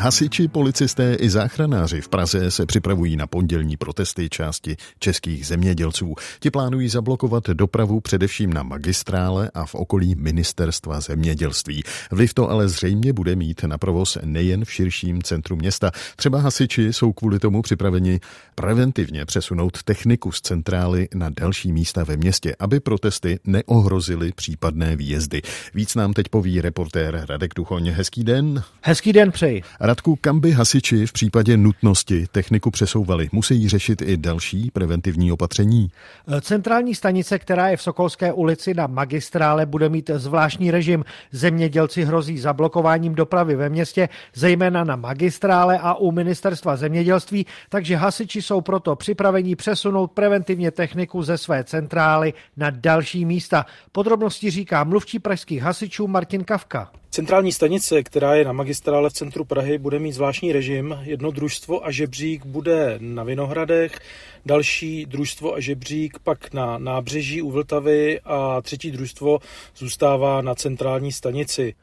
Hasiči, policisté i záchranáři v Praze se připravují na pondělní protesty části českých zemědělců. Ti plánují zablokovat dopravu především na magistrále a v okolí ministerstva zemědělství. Vliv to ale zřejmě bude mít na provoz nejen v širším centru města. Třeba hasiči jsou kvůli tomu připraveni preventivně přesunout techniku z centrály na další místa ve městě, aby protesty neohrozily případné výjezdy. Víc nám teď poví reportér Radek Duchoň. Hezký den. Hezký den přeji. Radku, kam by hasiči v případě nutnosti techniku přesouvali? Musí řešit i další preventivní opatření? Centrální stanice, která je v Sokolské ulici na magistrále, bude mít zvláštní režim. Zemědělci hrozí zablokováním dopravy ve městě, zejména na magistrále a u ministerstva zemědělství, takže hasiči jsou proto připraveni přesunout preventivně techniku ze své centrály na další místa. Podrobnosti říká mluvčí pražských hasičů Martin Kavka. Centrální stanice, která je na magistrále v centru Prahy, bude mít zvláštní režim. Jedno družstvo a žebřík bude na Vinohradech, další družstvo a žebřík pak na nábřeží u Vltavy a třetí družstvo zůstává na centrální stanici.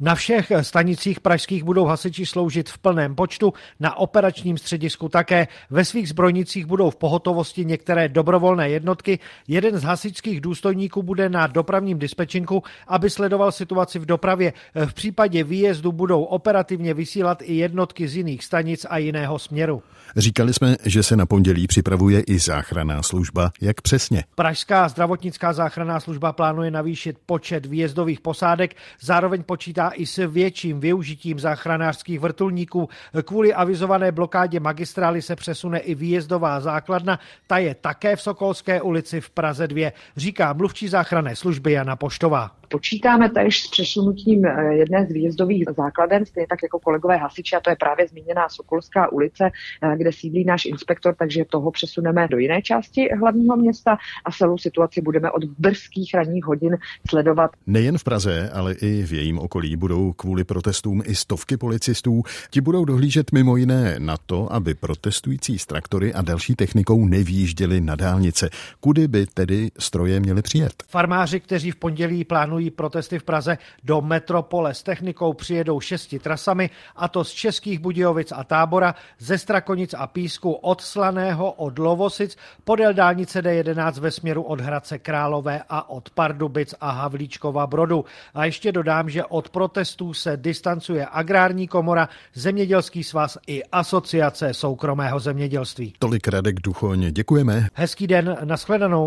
Na všech stanicích pražských budou hasiči sloužit v plném počtu, na operačním středisku také. Ve svých zbrojnicích budou v pohotovosti některé dobrovolné jednotky. Jeden z hasičských důstojníků bude na dopravním dispečinku, aby sledoval situaci v dopravě. V případě výjezdu budou operativně vysílat i jednotky z jiných stanic a jiného směru. Říkali jsme, že se na pondělí připravuje i záchranná služba. Jak přesně? Pražská zdravotnická záchranná služba plánuje navýšit počet výjezdových posádek, zároveň počítá i s větším využitím záchranářských vrtulníků. Kvůli avizované blokádě magistrály se přesune i výjezdová základna, ta je také v Sokolské ulici v Praze 2, říká mluvčí záchranné služby Jana Poštová. Počítáme též s přesunutím jedné z výjezdových základen, stejně tak jako kolegové hasiči, a to je právě zmíněná Sokolská ulice, kde sídlí náš inspektor, takže toho přesuneme do jiné části hlavního města a celou situaci budeme od brzkých ranních hodin sledovat. Nejen v Praze, ale i v jejím okolí budou kvůli protestům i stovky policistů. Ti budou dohlížet mimo jiné na to, aby protestující z traktory a další technikou nevýjížděli na dálnice. Kudy by tedy stroje měly přijet? Farmáři, kteří v pondělí plánují protesty v Praze, do metropole s technikou přijedou šesti trasami, a to z Českých Budějovic a Tábora, ze Strakonic a Písku, od Slaného, od Lovosic, podél dálnice D11 ve směru od Hradce Králové a od Pardubic a Havlíčkova Brodu. A ještě dodám, že od protestů se distancuje Agrární komora, Zemědělský svaz i Asociace soukromého zemědělství. Tolik Radek Duchoň, děkujeme. Hezký den, nashledanou.